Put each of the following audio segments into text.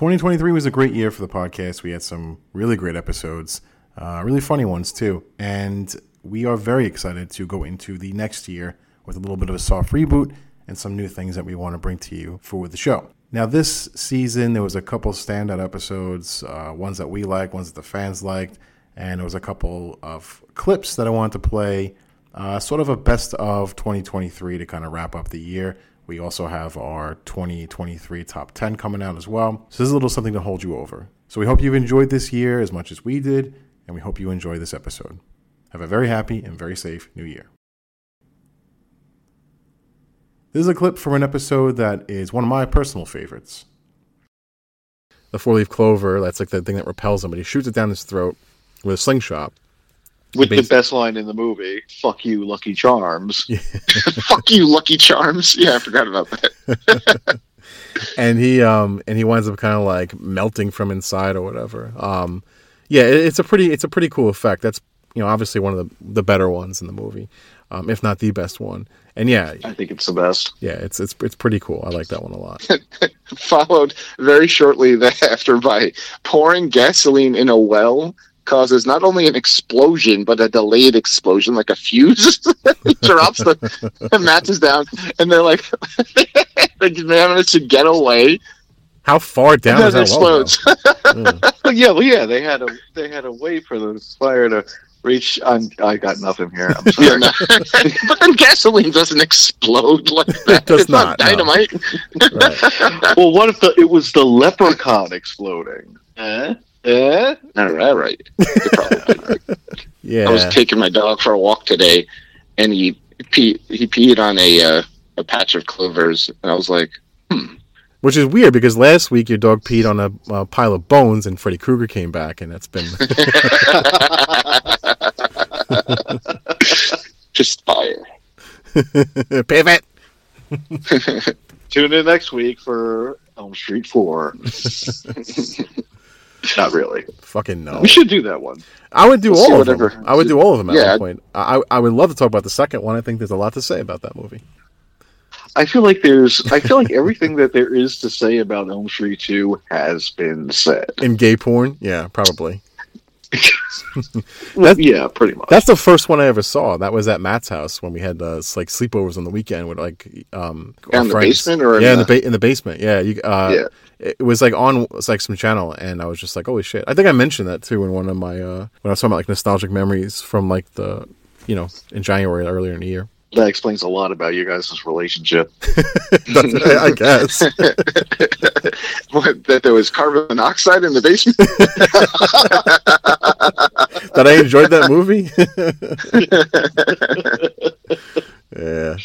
2023 was a great year for the podcast. We had some really great episodes, uh, really funny ones too. And we are very excited to go into the next year with a little bit of a soft reboot and some new things that we want to bring to you for the show. Now, this season, there was a couple standout episodes, uh, ones that we liked, ones that the fans liked, and there was a couple of clips that I wanted to play, uh, sort of a best of 2023 to kind of wrap up the year. We also have our 2023 top 10 coming out as well. So, this is a little something to hold you over. So, we hope you've enjoyed this year as much as we did, and we hope you enjoy this episode. Have a very happy and very safe new year. This is a clip from an episode that is one of my personal favorites. The four leaf clover, that's like the thing that repels he shoots it down his throat with a slingshot. With the best line in the movie, "Fuck you, Lucky Charms." Fuck you, Lucky Charms. Yeah, I forgot about that. and he um and he winds up kind of like melting from inside or whatever. Um yeah, it, it's a pretty it's a pretty cool effect. That's you know obviously one of the the better ones in the movie. Um, if not the best one. And yeah, I think it's the best. yeah, it's it's it's pretty cool. I like that one a lot. Followed very shortly thereafter by pouring gasoline in a well causes not only an explosion but a delayed explosion, like a fuse. he drops the, the matches down, and they're like, they managed to get away. How far down and is that well? explodes. though? yeah, well, yeah, they had a they had a way for the fire to reach. I'm, I got nothing here. I'm sorry. but then gasoline doesn't explode like that. It does it's not, not, no. dynamite. Right. well, what if the, it was the leprechaun exploding? Eh? Eh? All right, all right. Probably right. Yeah. I was taking my dog for a walk today, and he pee, he peed on a uh, a patch of clovers, and I was like, Which is weird because last week your dog peed on a, a pile of bones and Freddy Krueger came back and that's been just fire. pivot. Tune in next week for Elm Street 4. Not really. Fucking no. We should do that one. I would do all of whatever- them. I would do all of them at Yeah. one point. I I would love to talk about the second one. I think there's a lot to say about that movie. I feel like there's. I feel like everything that there is to say about Elm Street 2 has been said. In gay porn, yeah, probably. Yeah, pretty much. That's the first one I ever saw. That was at Matt's house when we had uh, like sleepovers on the weekend with like um in the basement or in yeah, in the the- ba- in the basement. Yeah, you uh, Yeah. It was like on it's like some channel, and I was just like, holy shit! I think I mentioned that too in one of my uh when I was talking about like nostalgic memories from like the you know in January earlier in the year. that explains a lot about you guys' relationship. I guess. What, that there was carbon monoxide in the basement. that I enjoyed that movie. yeah.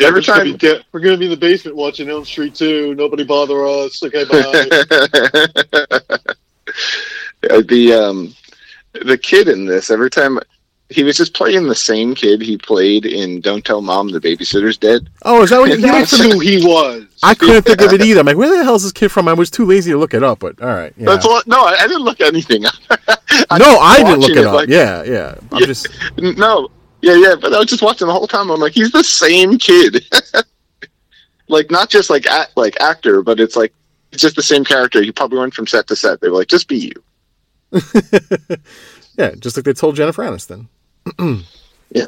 Every we're gonna time- be de- we're gonna be in the basement watching Elm Street 2. Nobody bother us. Okay, bye. The um the kid in this every time he was just playing the same kid he played in Don't Tell Mom the Babysitter's Dead. Oh, is that what he, he That's who he was. I couldn't think of it either. I'm like, where the hell is this kid from? I was too lazy to look it up, but all right. Yeah. That's all. No, I, I didn't look anything up. I no, I didn't look watching it up. like- yeah, yeah. I'm Yeah. just No, yeah, yeah, but I was just watching the whole time. I'm like, he's the same kid. like not just like act, like actor, but it's like it's just the same character. He probably went from set to set. They were like, just be you. yeah, just like they told Jennifer Aniston. Yeah.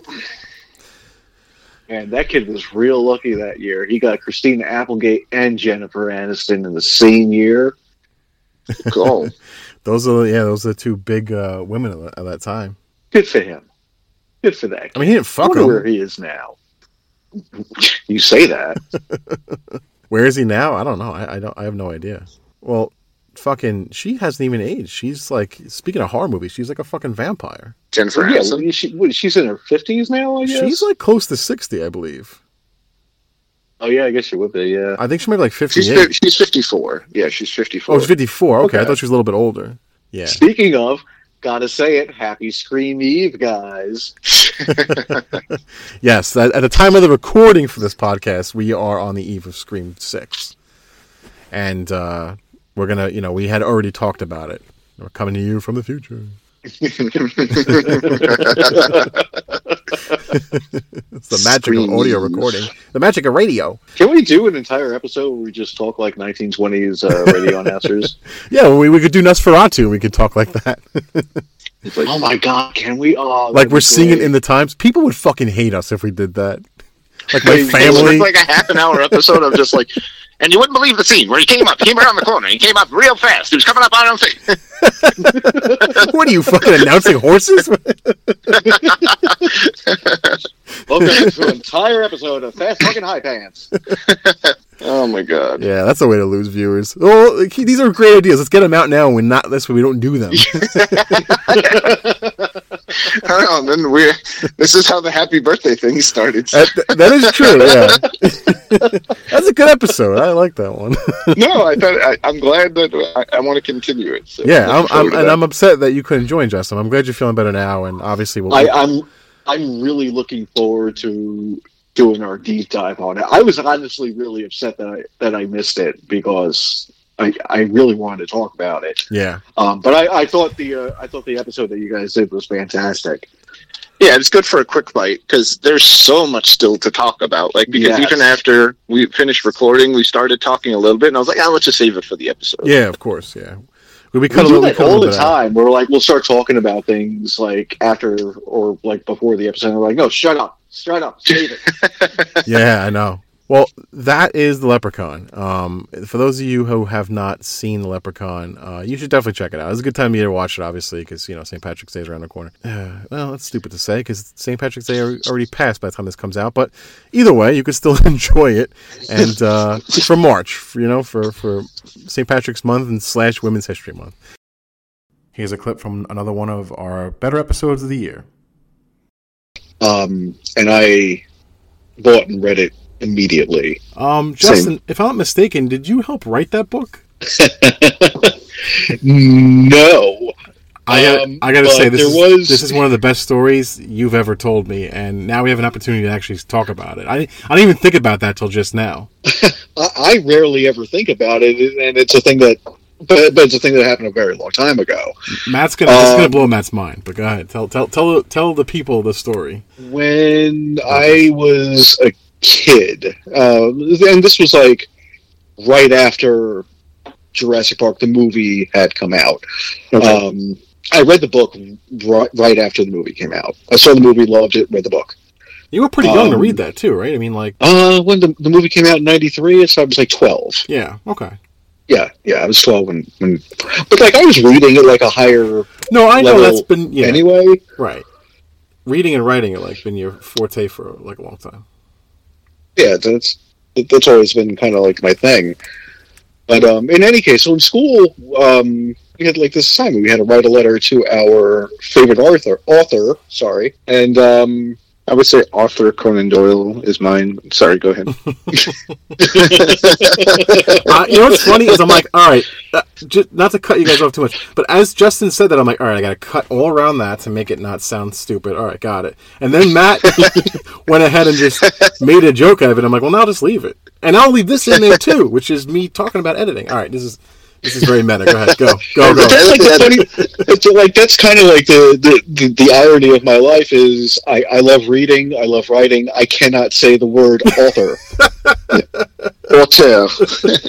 And that kid was real lucky that year. He got Christina Applegate and Jennifer Aniston in the same year. Cool. Those are yeah, those are the two big uh, women at that- at that time. Good for him. Good for that. I mean, he didn't I fuck wonder where he is now. You say that. Where is he now? I don't know. I, I don't. I have no idea. Well, fucking, she hasn't even aged. She's like, speaking of horror movies, she's like a fucking vampire. Jennifer yeah, Aniston. well, she, what, she's in her fifties now. I guess. She's like close to sixty, I believe. oh yeah, I guess she would be. Yeah. I think she might be like She's she's 54. Yeah, she's 54. oh, she's fifty-four. Okay, I thought she was a little bit older. Yeah. Speaking of, gotta say it. Happy Scream Eve, guys. Yes, at, the time of the recording for this podcast, we are on the eve of Scream Six, and uh, we're gonna, you know, we had already talked about it. We're coming to you from the future. it's the magic of audio recording, the magic of radio. Can we do an entire episode where we just talk like 1920s uh, radio announcers? Yeah, we, we could do Nosferatu. And we could talk like that, oh my god, can we? Oh, like we're seeing it in the times. People would fucking hate us if we did that. Like my family. like a half an hour episode of just like, and you wouldn't believe the scene where he came up, he came around the corner, he came up real fast. He was coming up on him. what are you fucking announcing horses? Welcome to an entire episode of Fast Fucking High Pants. Oh my god. yeah, that's a way to lose viewers. Oh, like, these are great ideas. Let's get them out now. When not this way, we don't do them. I don't know, and then we this is how the happy birthday thing started. That, that is true. Yeah, that's a good episode. I like that one. no, I thought I, I'm glad that I, I want to continue it. So yeah, I'm, I'm and that. I'm upset that you couldn't join, Justin. I'm glad you're feeling better now, and obviously we'll. I, I'm I'm really looking forward to doing our deep dive on it. I was honestly really upset that I that I missed it because I, I really wanted to talk about it. yeah, Um, but I, I thought the uh, I thought the episode that you guys did was fantastic. Yeah, it's good for a quick bite because there's so much still to talk about. Like because Yes. even after we finished recording, we started talking a little bit, and I was like, "Ah, let's just save it for the episode." yeah, of course, yeah. We, we We cut a do little, that all the bit out. time. We're like, we'll start talking about things like after or like before the episode. And we're like, no, shut up, shut up, save it. Yeah, I know. Well, that is the Leprechaun. Um, for those of you who have not seen the Leprechaun, uh, you should definitely check it out. It's a good time of year to watch it, obviously, because you know St. Patrick's Day is around the corner. Uh, well, that's stupid to say because St. Patrick's Day already passed by the time this comes out. But either way, you could still enjoy it. And uh, for March, you know, for for St. Patrick's Month and slash Women's History Month. Here's a clip from another one of our better episodes of the year. Um, and I bought and read it immediately. Um, Justin, if I'm not mistaken, did you help write that book? no, I got, Um, I got to say this is, was- this is one of the best stories you've ever told me, and now we have an opportunity to actually talk about it. I I didn't even think about that till just now. I, I rarely ever think about it, and it's a thing that, but, but it's a thing that happened a very long time ago. Matt's gonna this is gonna Um, blow Matt's mind, but go ahead, tell tell tell tell the people the story. When I was a kid, uh, and this was like right after Jurassic Park, the movie, had come out. Um, I read the book right, right after the movie came out. I saw the movie, loved it, read the book. You were pretty young to um, read that too, right? I mean, like, Uh, when the, the movie came out in '93, so I was like 12. yeah, okay. Yeah, yeah, I was 12 when, when, but like I was reading at like a higher No, I know that's been yeah, anyway. right. Reading and writing are like been your forte for like a long time. Yeah, that's that's always been kind of like my thing. But um, in any case, so in school, um, we had like this assignment. We had to write a letter to our favorite author. Author, sorry, and um, I would say Arthur Conan Doyle is mine. Sorry, go ahead. uh, you know what's funny is I'm like, all right, uh, just, not to cut you guys off too much, but as Justin said that, I'm like, all right, I got to cut all around that to make it not sound stupid. All right, got it. And then Matt went ahead and just made a joke out of it. I'm like, well, now just leave it, and I'll leave this in there too, which is me talking about editing. All right, this is this is very meta. Go ahead, go, go, go. that's like the funny. It's like that's kind of like the, the, the, the irony of my life is I, I love reading, I love writing. I cannot say the word author. Auteur.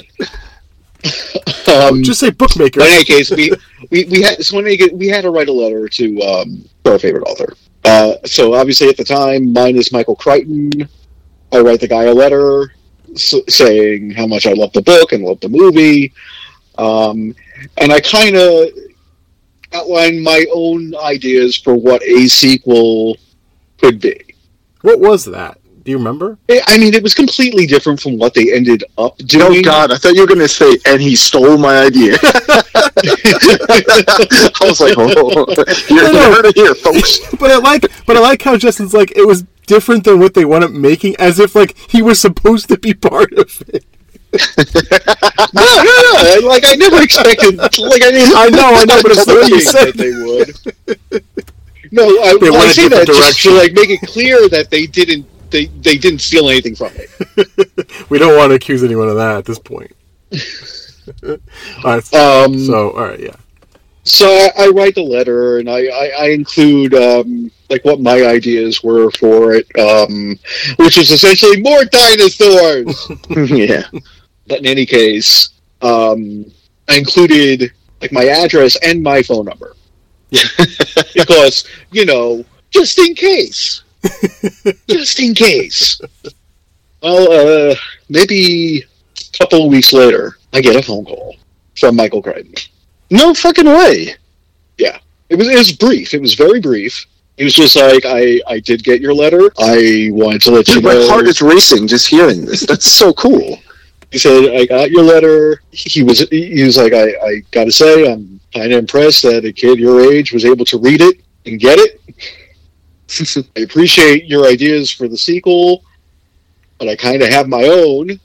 Um, Just say bookmaker. In any case, we, we, we had so in any case, we had to write a letter to um, our favorite author. Uh, so obviously, at the time, mine is Michael Crichton. I write the guy a letter s- saying how much I love the book and love the movie, um, and I kind of outlined my own ideas for what a sequel could be. What was that? Do you remember? I I mean, it was completely different from what they ended up doing. Oh doing. God, I thought you were going to say, and he stole my idea. I was like, oh, you No, no. heard it here, folks. But I like, but I like how Justin's like it was different than what they wound up making, as if like he was supposed to be part of it. No, no, no. Like I never expected. Like I didn't. I know, I know, but it's the way you said they would. No, I, They well, I went say that different just to like make it clear that they didn't. They they didn't steal anything from it. We don't want to accuse anyone of that at this point. all right. Um, So, all right, yeah. so I, I write the letter and I, I, I include um, like what my ideas were for it, um, which is essentially more dinosaurs. yeah. But in any case, um, I included like my address and my phone number. because, you know, just in case. just in case. Well, uh, maybe a couple of weeks later, I get a phone call from Michael Crichton. No fucking way. Yeah. It was, it was brief. It was very brief. He was just like, I, I did get your letter. I wanted to let you Dude, my heart is racing just hearing this. That's so cool. He said i got your letter he was he was like i, I gotta say i'm kind of impressed that a kid your age was able to read it and get it i appreciate your ideas for the sequel but i kind of have my own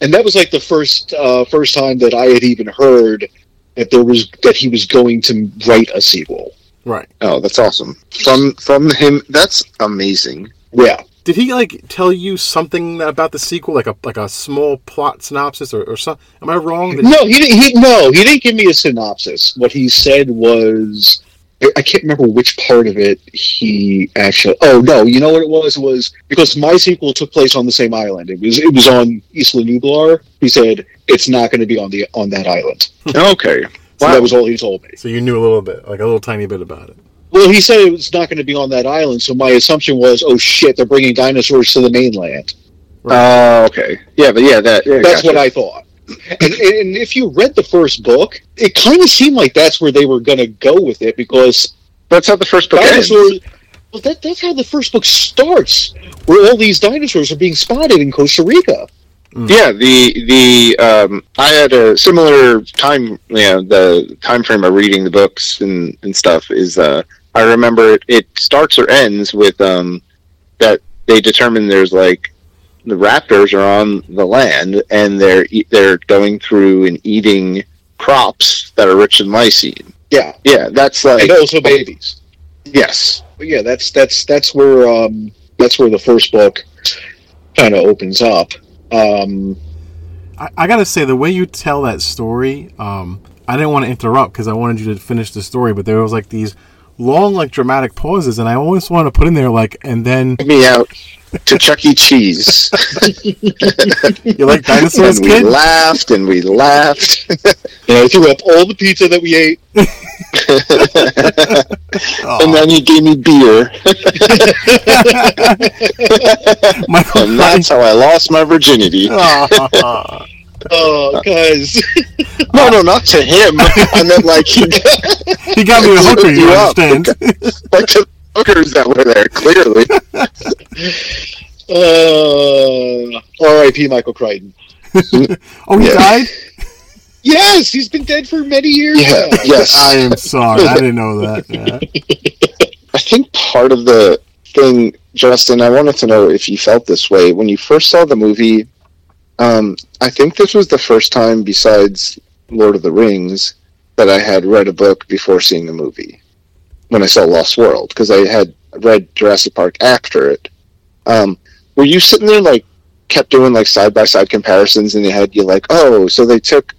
and that was like the first uh, first time that i had even heard that there was that he was going to write a sequel Right. Oh, that's awesome. From from him, that's amazing. yeah Did he like tell you something about the sequel, like a like a small plot synopsis or, or something? Am I wrong? Did- No, he didn't. He, no, he didn't give me a synopsis. What he said was, I- I can't remember which part of it he actually. Oh no, you know what it was? It was because my sequel took place on the same island. It was it was on Isla Nublar. He said it's not going to be on the on that island. Okay. So Wow. that was all he told me. So you knew a little bit, like a little tiny bit about it. Well, he said it was not going to be on that island. So my assumption was, oh shit, they're bringing dinosaurs to the mainland. Oh, okay. Yeah, but yeah, that yeah, That's gotcha. what I thought. And, and if you read the first book, it kind of seemed like that's where they were going to go with it because That's how the first book ends. dinosaurs. Well, that, that's how the first book starts, where all these dinosaurs are being spotted in Costa Rica. Yeah, the the um, I had a similar time. You know, the time frame of reading the books and, and stuff is. Uh, I remember it, it starts or ends with um, that they determine there's like the raptors are on the land and they're e- they're going through and eating crops that are rich in lysine. Yeah, Yeah, that's like and also babies. yes. But yeah, that's that's that's where um, that's where the first book kind of opens up. Um, I, I gotta say, the way you tell that story, um, I didn't want to interrupt because I wanted you to finish the story, but there was like these long, like dramatic pauses, and I always want to put in there like, and then Take me out to Chuck E. Cheese. you like dinosaurs, and we kid? laughed and we laughed. you know, I threw up all the pizza that we ate. And then he gave me beer, Michael and that's how I lost my virginity. Aw. Oh, guys. No, no, not to him. I meant like he he got me a hooker. You You up. understand? like to the hookers that were there. Clearly, Uh, R.I.P. Michael Crichton. Oh, he Yeah. died. Yes, he's been dead for many years. yeah, yes. I am sorry. I didn't know that. Yeah. I think part of the thing, Justin, I wanted to know if you felt this way when you first saw the movie. Um, I think this was the first time, besides Lord of the Rings, that I had read a book before seeing the movie. When I saw Lost World, because I had read Jurassic Park after it. Um, were you sitting there like kept doing like side by side comparisons in your head? You're like, oh, so they took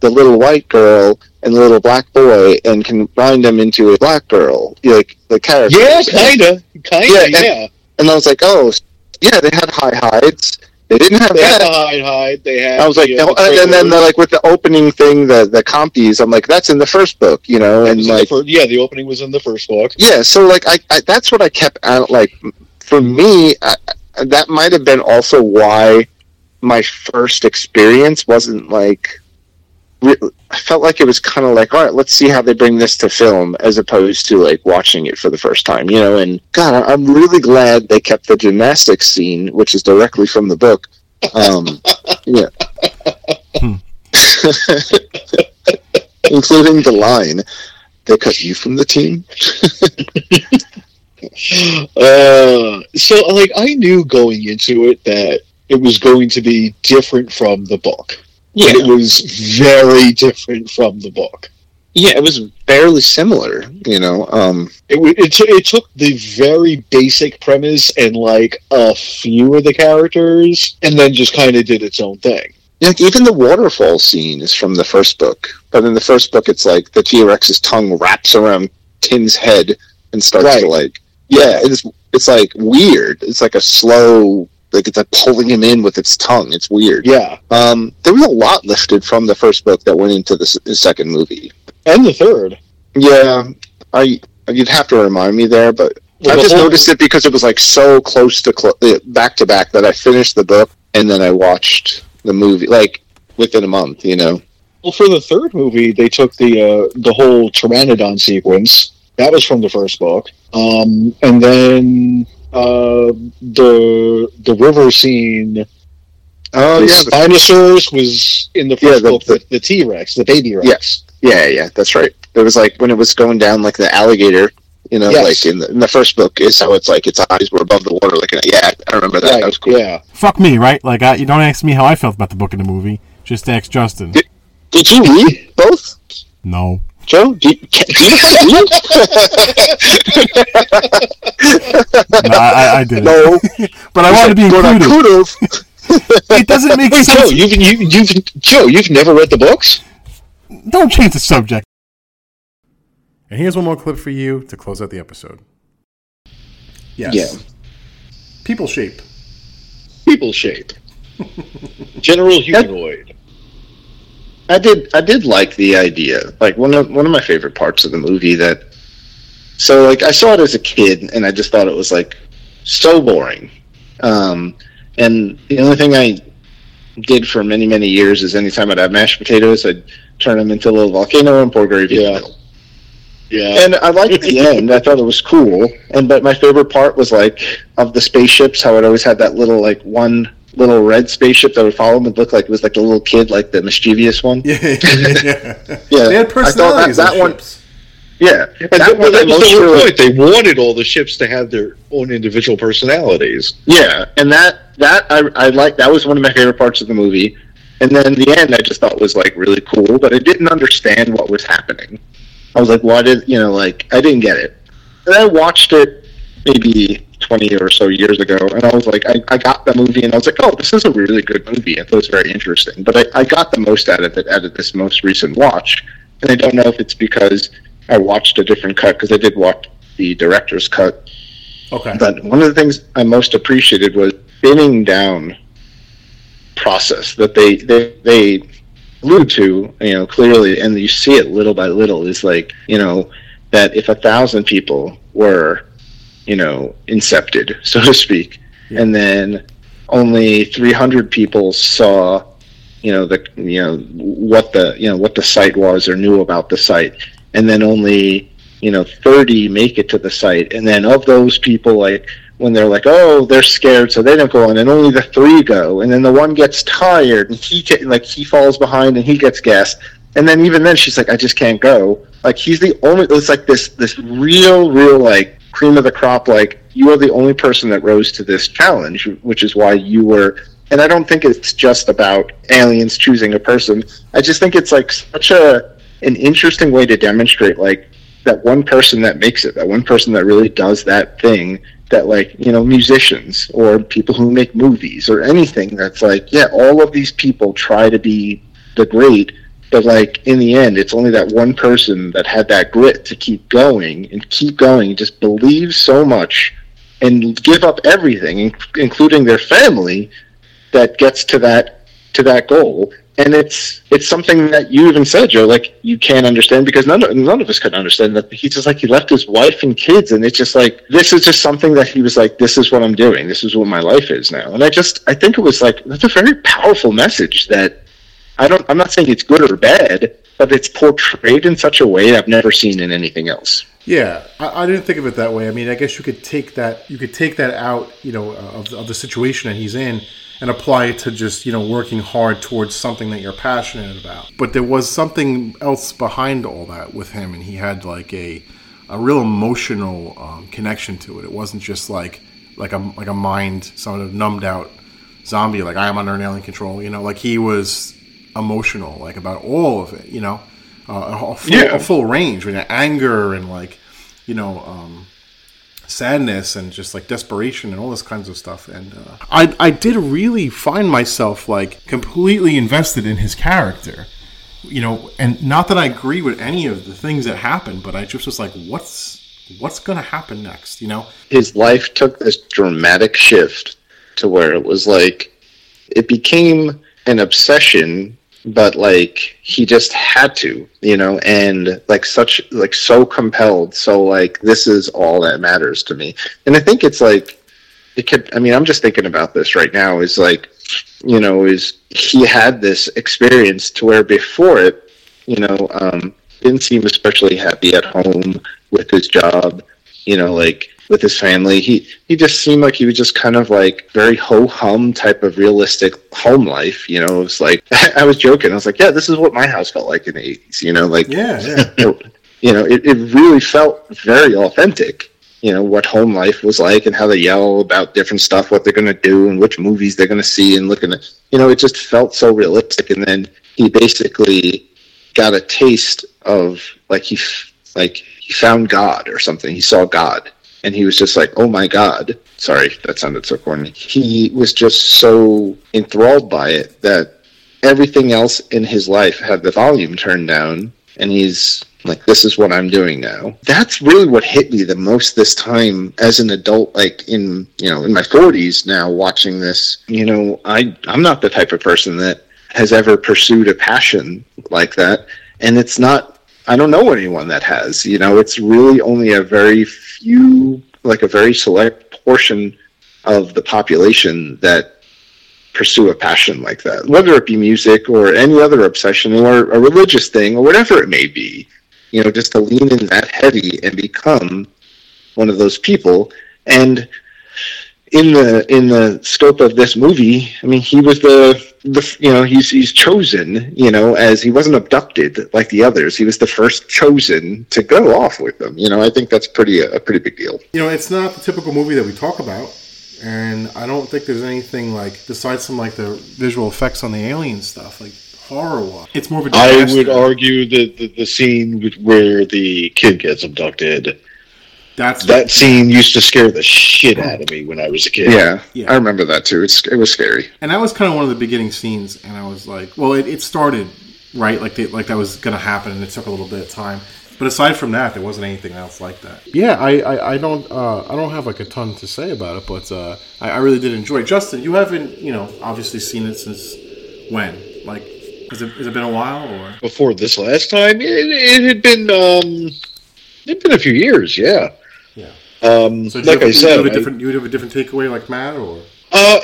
the little white girl and the little black boy and combined them into a black girl, like the character. Yeah, kinda, kinda, Yeah, yeah. and- And I was like, oh, yeah, they had high hides. They didn't have They had the that. hide, hide. They had. I was like, the, the and then, trailers. like with the opening thing, the the compies, I'm like, that's in the first book, you know, and in the like, yeah, the opening was in the first book. yeah, so like, I, I that's what I kept out. Like, for me, I- that might have been also why my first experience wasn't like. Re- I felt like it was kind of like, all right, let's see how they bring this to film, as opposed to like watching it for the first time, you know. And God, I'm really glad they kept the gymnastics scene, which is directly from the book. Um, yeah, Hmm. including the line, "They cut you from the team." Uh, so like I knew going into it that it was going to be different from the book. And it was very different from the book. yeah, it was barely similar, you know. Um, It, it, t- it took the very basic premise and like a few of the characters, and then just kind of did its own thing. like even the waterfall scene is from the first book. But in the first book, it's like the T Rex's tongue wraps around Tim's head and starts Right. to like, yeah, it's it's like weird. It's like a slow, like it's like pulling him in with its tongue. It's weird. Yeah, Um, there was a lot lifted from the first book that went into the, s- the second movie. and the third. Yeah, I you'd have to remind me there, but Well, I just whole- noticed it because it was like so close to clo- back to back that I finished the book and then I watched the movie like within a month. You know. Well, for the third movie, they took the uh, the whole Pteranodon sequence. That was from the first book, um, and then uh, the the river scene. Oh the yeah, the- Spinosaurus was in the Yeah, first the- book. the- The, the T Rex, the baby Rex. Yes. yeah, yeah. That's right. It was like when it was going down like the alligator. You know, Yes. like in the, in the first book is how it's like its eyes were above the water. Like yeah, I remember that. Right, That was cool. Yeah. Fuck me, right? Like, I, you don't ask me how I felt about the book and the movie. Just ask Justin. Did- Did you read both, No. Joe? Do you, can, do you know how to read? No, I, I, I didn't. no, But I wanted to be included. It doesn't make Wait, Joe, sense. you've, you, you've Joe, you've never read the books? Don't change the subject. And here's one more clip for you to close out the episode. Yes. Yeah. People shape. People shape. General humanoid. I did. I did like the idea. Like one of one of my favorite parts of the movie. That so like I saw it as a kid, and I just thought it was like so boring. Um, and the only thing I did for many many years is anytime I'd have mashed potatoes, I'd turn them into a little volcano and pour gravy in Yeah. the middle. Yeah. And I liked the end. I thought it was cool. And but my favorite part was like of the spaceships, how it always had that little like one little red spaceship that would follow him and look like it was like a little kid, like the mischievous one. Yeah, yeah. Yeah, They had I thought that, that one. ships. Yeah, And that that, one that was the whole point. They wanted all the ships to have their own individual personalities. Yeah, and that that I I like that was one of my favorite parts of the movie. And then the end, I just thought was like really cool, but I didn't understand what was happening. I was like, why did you know? Like, I didn't get it. And I watched it maybe twenty or so years ago, and I was like, I, I got the movie, and I was like, oh, this is a really good movie. It was very interesting. But I, I got the most out of it out of this most recent watch, and I don't know if it's because I watched a different cut because I did watch the director's cut Okay. but one of the things I most appreciated was thinning down process that they they they allude to, you know, clearly, and you see it little by little. Is like you know that if a thousand people were, you know, incepted, so to speak, Yeah. and then only 300 people saw you know the you know what the you know what the site was or knew about the site. And then only you know 30 make it to the site. And then of those people like when they're like oh they're scared so they don't go on and only the three go. And then the one gets tired and he get, like he falls behind and he gets gassed. And then even then she's like i just can't go. Like he's the only it's like this this real real like cream of the crop like you are the only person that rose to this challenge which is why you were and i don't think it's just about aliens choosing a person. I just think it's like such a an interesting way to demonstrate like that one person that makes it that one person that really does that thing that like you know musicians or people who make movies or anything that's like yeah all of these people try to be the great but like in the end it's only that one person that had that grit to keep going and keep going and just believe so much and give up everything including their family that gets to that to that goal. And it's it's something that you even said joe like you can't understand because none of, none of us could understand that he's just like he left his wife and kids and it's just like this is just something that he was like this is what i'm doing. This is what my life is now. And i just i think it was like that's a very powerful message that i don't i'm not saying it's good or bad but it's portrayed in such a way i've never seen in anything else Yeah, I, I didn't think of it that way. I mean, I guess you could take that you could take that out, you know, of, the- of the situation that he's in, and apply it to just you know working hard towards something that you're passionate about. But there was something else behind all that with him, and he had like a a real emotional um, connection to it. It wasn't just like like a like a mind sort of numbed out zombie, like I am under an alien control. You know, like he was emotional, like about all of it. You know, uh, a, full, Yeah. a full range, with anger and like you know um, sadness and just like desperation and all this kinds of stuff. And uh, I I did really find myself like completely invested in his character. You know, and not that I agree with any of the things that happened, but I just was like, what's what's going to happen next? You know, his life took this dramatic shift to where it was like it became an obsession but like he just had to you know and like such like so compelled. So like this is all that matters to me. And i think it's like it could i mean i'm just thinking about this right now is like you know is he had this experience to where before it you know um didn't seem especially happy at home with his job you know like with his family. He he just seemed like he was just kind of like very ho hum type of realistic home life. You know, it was like I was joking. I was like, yeah, this is what my house felt like in the eighties. You know, like yeah, yeah. you know, it, it really felt very authentic. You know what home life was like, and how they yell about different stuff, what they're going to do, and which movies they're going to see, and looking at. You know, it just felt so realistic. And then he basically got a taste of like he like he found God or something. He saw God and he was just like, "Oh my god!" Sorry, that sounded so corny. He was just so enthralled by it that everything else in his life had the volume turned down, and he's like, "This is what I'm doing now." That's really what hit me the most this time as an adult, like in you know in my 40s now, watching this. You know, I I'm not the type of person that has ever pursued a passion like that, and it's not I don't know anyone that has. You know, it's really only a very few, like a very select portion of the population that pursue a passion like that, whether it be music or any other obsession or a religious thing or whatever it may be. You know, just to lean in that heavy and become one of those people. And in the in the scope of this movie, I mean, he was the the you know he's he's chosen you know as he wasn't abducted like the others. He was the first chosen to go off with them. You know, I think that's pretty a pretty big deal. You know, it's not the typical movie that we talk about, and I don't think there's anything like besides some like the visual effects on the alien stuff like horror wise. It's more of a. I would argue that the, the scene where the kid gets abducted that's that scene used to scare the shit out of me when I was a kid. Yeah, yeah. I remember that too. It's it was scary. And that was kind of one of the beginning scenes, and I was like, well, it, it started right, like they, like that was going to happen, and it took a little bit of time. But aside from that, there wasn't anything else like that. Yeah, I, I, I don't uh, I don't have like a ton to say about it, but uh, I, I really did enjoy. it. Justin, you haven't you know obviously seen it since when? Like, has it, has it been a while or before this last time? It, it had been um, it had been a few years. Yeah. Um, so like have, I said, you have, different, you would have a different takeaway like Matt, or uh,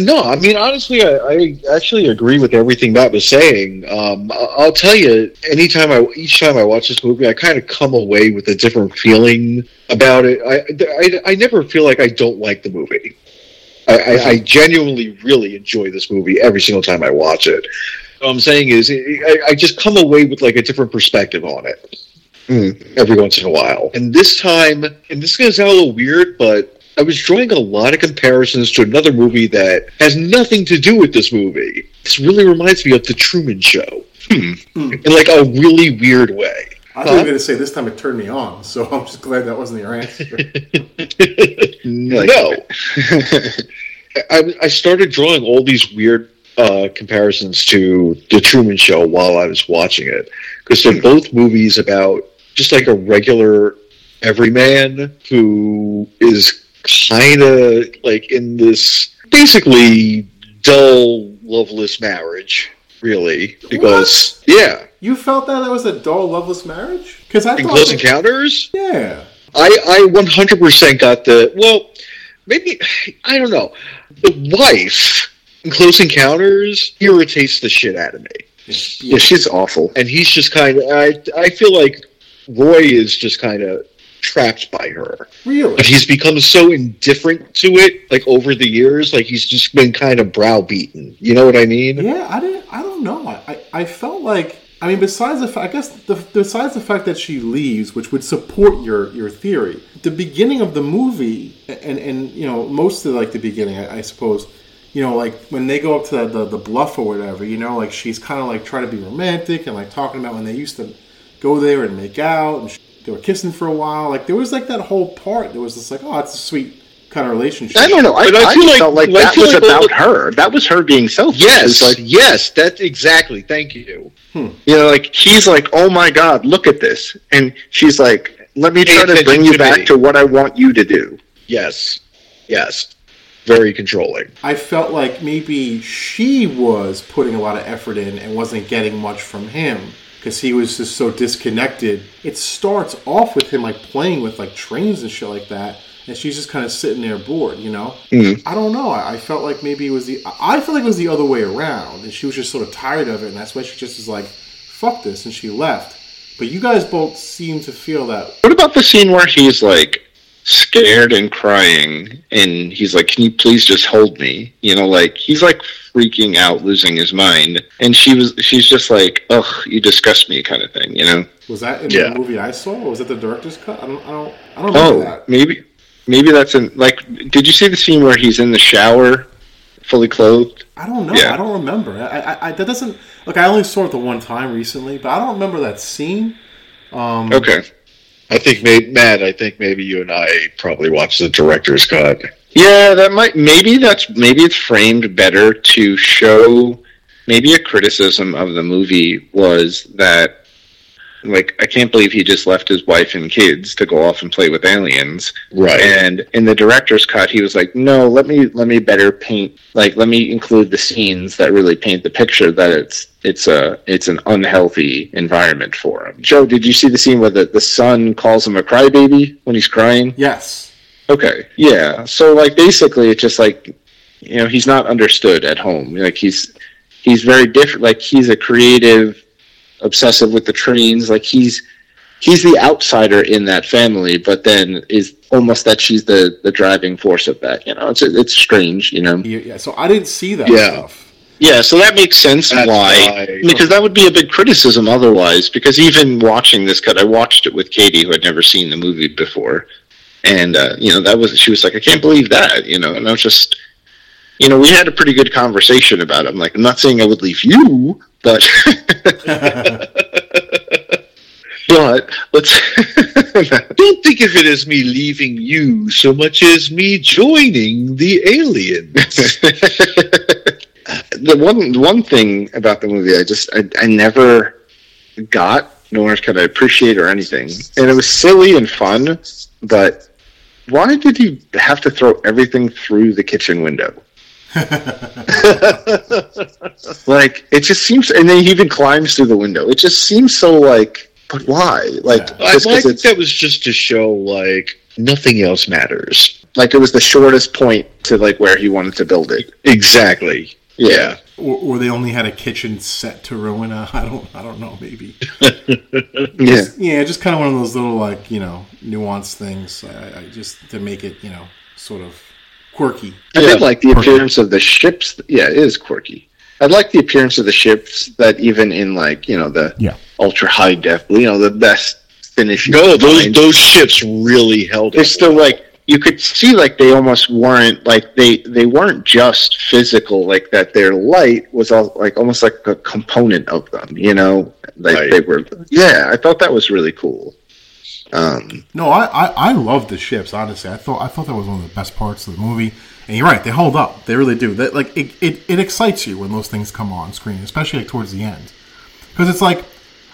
no, I mean honestly, I, I, actually agree with everything Matt was saying. Um, I'll tell you, anytime I, each time I watch this movie, I kind of come away with a different feeling about it. I, I, I never feel like I don't like the movie. I, I, I genuinely really enjoy this movie every single time I watch it. What I'm saying is, I, I just come away with like a different perspective on it. Mm, every once in a while. And this time, and this is going to sound a little weird, but I was drawing a lot of comparisons to another movie that has nothing to do with this movie. This really reminds me of The Truman Show. Hmm. Hmm. In like a really weird way. I was huh? going to say this time it turned me on, so I'm just glad that wasn't your answer. no. I, I started drawing all these weird uh, comparisons to The Truman Show while I was watching it because they're both movies about just like a regular everyman who is kind of like in this basically dull, loveless marriage, really. Because what? yeah, you felt that that was a dull, loveless marriage? Because I in Close that, Encounters, yeah, I I one hundred percent got the well, maybe I don't know. The wife in Close Encounters irritates the shit out of me. Yeah, she's awful, and he's just kind of. I I feel like Roy is just kind of trapped by her. Really? But he's become so indifferent to it, like over the years, like he's just been kind of browbeaten. You know what I mean? Yeah, I didn't. I don't know. I I felt like. I mean, besides the fact, I guess the, besides the fact that she leaves, which would support your your theory, the beginning of the movie, and and you know most of like the beginning, I, I suppose, you know, like when they go up to the, the, the bluff or whatever, you know, like she's kind of like trying to be romantic and like talking about when they used to go there and make out and they were kissing for a while. Like there was like that whole part. There was just like, oh, it's a sweet kind of relationship. I don't know. I, But I I, feel just like- felt like I that was like about all her. That was her being selfish. Yes, like yes, that's exactly. Thank you. Hmm. you know, like he's like, "Oh my God, look at this," and she's like, "Let me try to bring you to back me. to what I want you to do." Yes, yes, very controlling. I felt like maybe she was putting a lot of effort in and wasn't getting much from him because he was just so disconnected. It starts off with him like playing with like trains and shit like that, and she's just kind of sitting there bored, you know. Mm-hmm. I don't know. I, I felt like maybe it was the I felt like it was the other way around, and she was just sort of tired of it, and that's why she just was like, "Fuck this," and she left. But you guys both seem to feel that What about the scene where he's like scared and crying, and he's like, "Can you please just hold me?" You know, like he's like freaking out, losing his mind, and she was, she's just like, "Ugh, you disgust me," kind of thing, you know. was that in Yeah. the movie I saw, or was that the director's cut? I don't, I don't, I don't remember Oh, that. maybe, maybe that's in like. Did you see the scene where he's in the shower, fully clothed? I don't know. Yeah. I don't remember. I, I, I that doesn't look. I only saw it the one time recently, but I don't remember that scene. Um, Okay. I think, maybe, Matt. I think maybe you and I probably watched the director's cut. Yeah, that might maybe that's maybe it's framed better to show maybe a criticism of the movie was that like I can't believe he just left his wife and kids to go off and play with aliens. Right. And in the director's cut he was like, "No, let me let me better paint like let me include the scenes that really paint the picture that it's it's a it's an unhealthy environment for him." Joe, did you see the scene where the, the son calls him a crybaby when he's crying? Yes. Okay. Yeah. So like basically it's just like you know, he's not understood at home. Like he's he's very different like he's a creative obsessive with the trains, like he's he's the outsider in that family, but then is almost that she's the the driving force of that, you know. It's it's strange, you know. Yeah, yeah. So I didn't see that Yeah. stuff. Yeah, so that makes sense That's why why- because that would be a big criticism otherwise. Because even watching this cut, I watched it with Katie, who had never seen the movie before, and uh, you know that was she was like, I can't believe that, you know, and I was just, you know, we had a pretty good conversation about it. I'm like, I'm not saying I would leave you, but but let's. Don't think of it as me leaving you so much as me joining the aliens. the one one thing about the movie I just I, I never got nor could I appreciate or anything and it was silly and fun but why did he have to throw everything through the kitchen window like it just seems and then he even climbs through the window it just seems so like but why like Yeah. I, just think that was just to show like nothing else matters. like it was the shortest point to like where he wanted to build it Exactly. yeah Or, or they only had a kitchen set to ruin. Uh, I don't. I don't know. Maybe. yeah Yeah, just kind of one of those little like you know nuanced things. I, I just to make it you know sort of quirky. I did like the Quirky. appearance of the ships. Yeah, it is quirky. I like the appearance of the ships that even in like you know the Yeah. ultra high def, you know the best finish. No, those those ships really held. They're up. still like you could see like they almost weren't like they they weren't just physical like that. Their light was all like almost like a component of them. You know, like Right. they were. Yeah, I thought that was really cool. Um, No, I, I, I love the ships. Honestly, I thought I thought that was one of the best parts of the movie. And you're right; they hold up. They really do. That like it, it, it excites you when those things come on screen, especially like towards the end, because it's like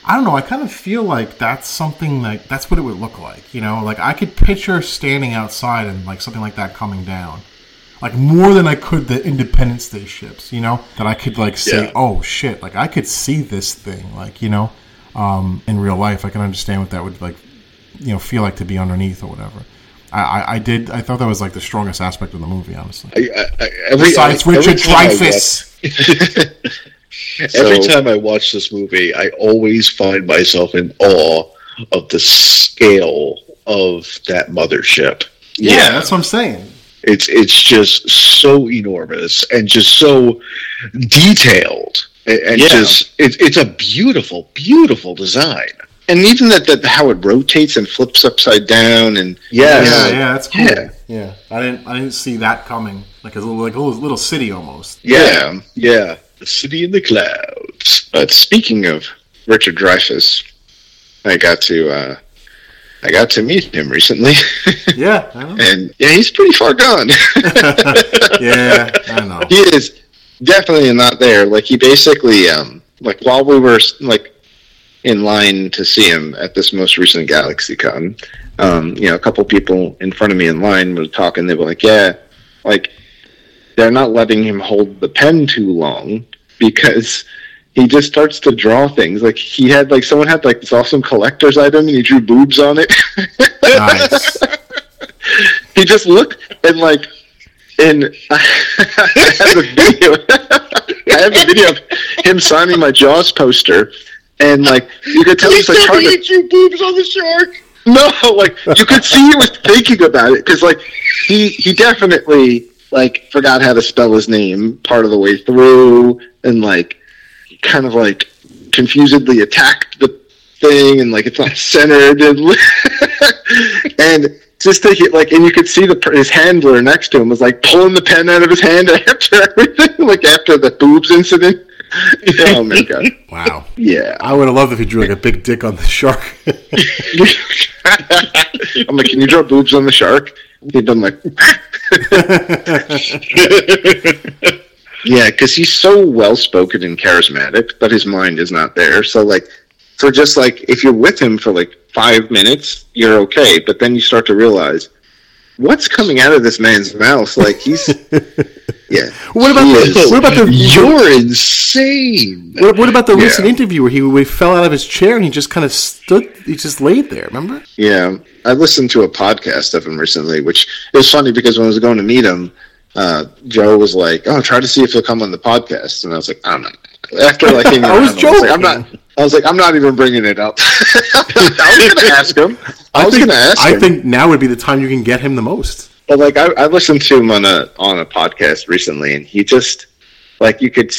I don't know. I kind of feel like that's something like that's what it would look like. You know, like I could picture standing outside and like something like that coming down, like more than I could the Independence Day ships. You know, that I could like say, Yeah. oh shit, like I could see this thing, like you know, um, in real life. I can understand what that would like you know feel like to be underneath or whatever. I, I, I did. I thought that was like the strongest aspect of the movie, honestly. I, I, I, every, Besides every Richard time I Dreyfuss. watch- every So- time I watch this movie, I always find myself in awe of the scale of that mothership. Yeah, Yeah. that's what I'm saying. It's it's just so enormous and just so detailed, and, and Yeah. just it's it's a beautiful, beautiful design. And even that, that how it rotates and flips upside down and Yes. Yeah, yeah, that's cool. Yeah. Yeah. I didn't I didn't see that coming. Like a little like a little, little city almost. yeah. Yeah, the city in the clouds. But speaking of Richard Dreyfuss, I got to uh, I got to meet him recently, Yeah, I know. and yeah, he's pretty far gone. yeah, I know. he is definitely not there. Like he basically, um, like while we were like in line to see him at this most recent GalaxyCon, um, you know, a couple people in front of me in line were talking. They were like, "Yeah, like they're not letting him hold the pen too long because." He just starts to draw things. Like he had, like someone had like this awesome collector's item, and he drew boobs on it. Nice. he just looked and like and I have a video I have a video of him signing my Jaws poster and like you could tell he's like trying to eat you boobs on the shark. no like you could see he was thinking about it because like he he definitely like forgot how to spell his name part of the way through and like kind of like confusedly attacked the thing and like it's not centered and and just it like and you could see the his handler next to him was like pulling the pen out of his hand after everything like after the boobs incident oh my god. Wow. yeah. I would have loved if he drew like a big dick on the shark. i'm like can you draw boobs on the shark? He'd done like yeah because he's so well spoken and charismatic but his mind is not there. So like for just like if you're with him for like five minutes you're okay. But then you start to realize what's coming out of this man's mouth? Like he's yeah what about He the, what about the You're insane. what, what about the Yeah. recent interview where he, where he fell out of his chair and he just kind of stood he just laid there? Remember? Yeah, I listened to a podcast of him recently, which it was funny because when I was going to meet him, uh, Joe was like, "Oh, try to see if he'll come on the podcast," and I was like, "I'm not." After like, hanging I was around, like, I'm not. I was like, "I'm not even bringing it up." I was going to ask him. I, was think, going to ask I him. think now would be the time you can get him the most. But like I, I listened to him on a on a podcast recently, and he just like you could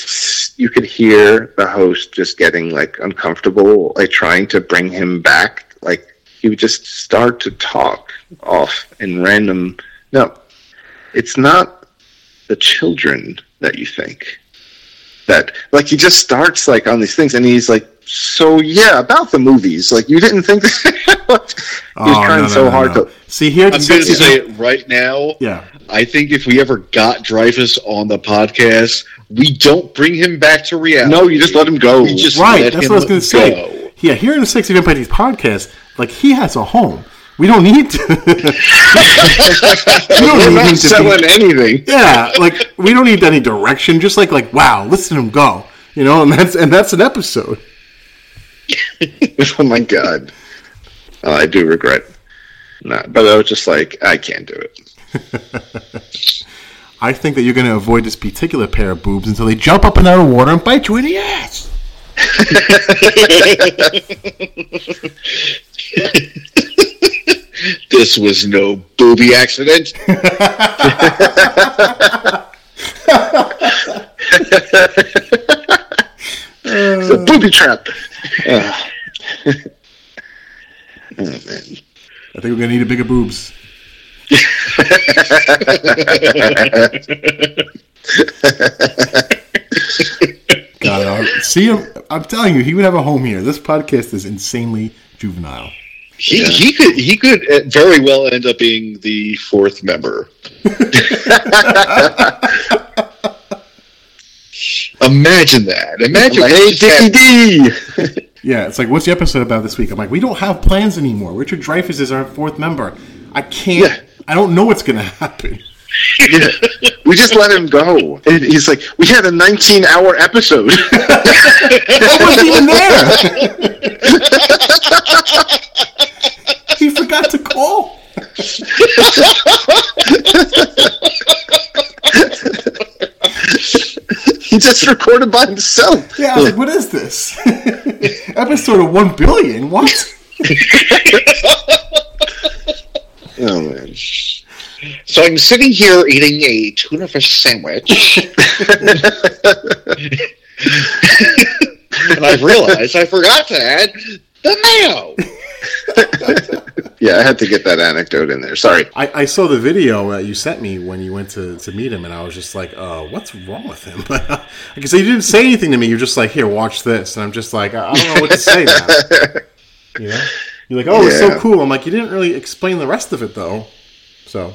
you could hear the host just getting like uncomfortable, like trying to bring him back. Like he would just start to talk off in random. No, it's not the children that you think. That like he just starts like on these things, and he's like, "So yeah, about the movies. Like you didn't think." he's Oh, trying no, no, so no, hard no. to. see here. I'm going to say it right now. yeah. I think if we ever got Dreyfuss on the podcast, we don't bring him back to reality. No, you just let him go. We just Right, let that's him what I was going to say. Yeah, here in the Sexy Vampires podcast, like he has a home. We don't need to. we don't We're need not him to selling be, anything. Yeah, like we don't need any direction. Just like like wow, listen to him go. You know, and that's and that's an episode. oh my god. Oh, I do regret. Not, but I was just like, I can't do it. I think that you're going to avoid this particular pair of boobs until they jump up and out of water and bite you in the ass. This was no booby accident. It's a booby trap. Oh man. I think we're going to need a bigger boobs. God, see him. I'm telling you, he would have a home here. This podcast is insanely juvenile. He, Yeah. he could he could uh, very well end up being the fourth member. Imagine that. Imagine. Like, hey, Dickie D. Yeah, it's like, what's the episode about this week? I'm like, we don't have plans anymore. Richard Dreyfuss is our fourth member. I can't. Yeah. I don't know what's going to happen. Yeah. We just let him go. And he's like, we had a 19 hour episode. I wasn't even there. he forgot to call. He just recorded by himself. Yeah, I was like, what is this? Episode of one billion? What? Oh man. So I'm sitting here eating a tuna fish sandwich, and I've realized I forgot to add the mayo. Yeah, I had to get that anecdote in there. Sorry. I, I saw the video that you sent me when you went to, to meet him, and I was just like, uh, what's wrong with him? Because you didn't say anything to me. You're just like, here, watch this. And I'm just like, I, I don't know what to say now. You know? You're like, oh, it's so cool. I'm like, you didn't really explain the rest of it though. So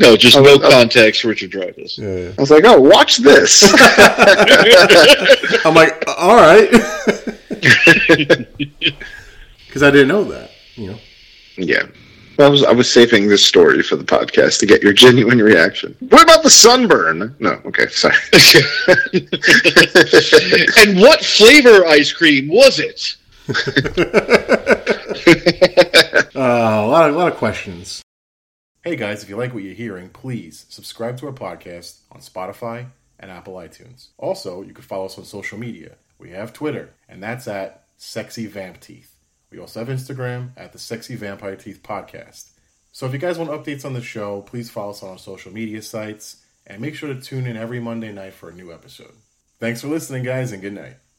No, just no oh. context. Richard Dreyfuss. yeah, I was like, oh, watch this. I'm like, all right, because I didn't know that. You know, yeah. I was I was saving this story for the podcast to get your genuine reaction. What about the sunburn? No, okay, sorry. and what flavor ice cream was it? uh, a lot of a lot of questions. Hey guys, if you like what you're hearing, please subscribe to our podcast on Spotify and Apple iTunes. Also, you can follow us on social media. We have Twitter, and that's at Sexy Vamp Teeth. We also have Instagram at the Sexy Vampire Teeth Podcast. So if you guys want updates on the show, please follow us on our social media sites and make sure to tune in every Monday night for a new episode. Thanks for listening, guys, and good night.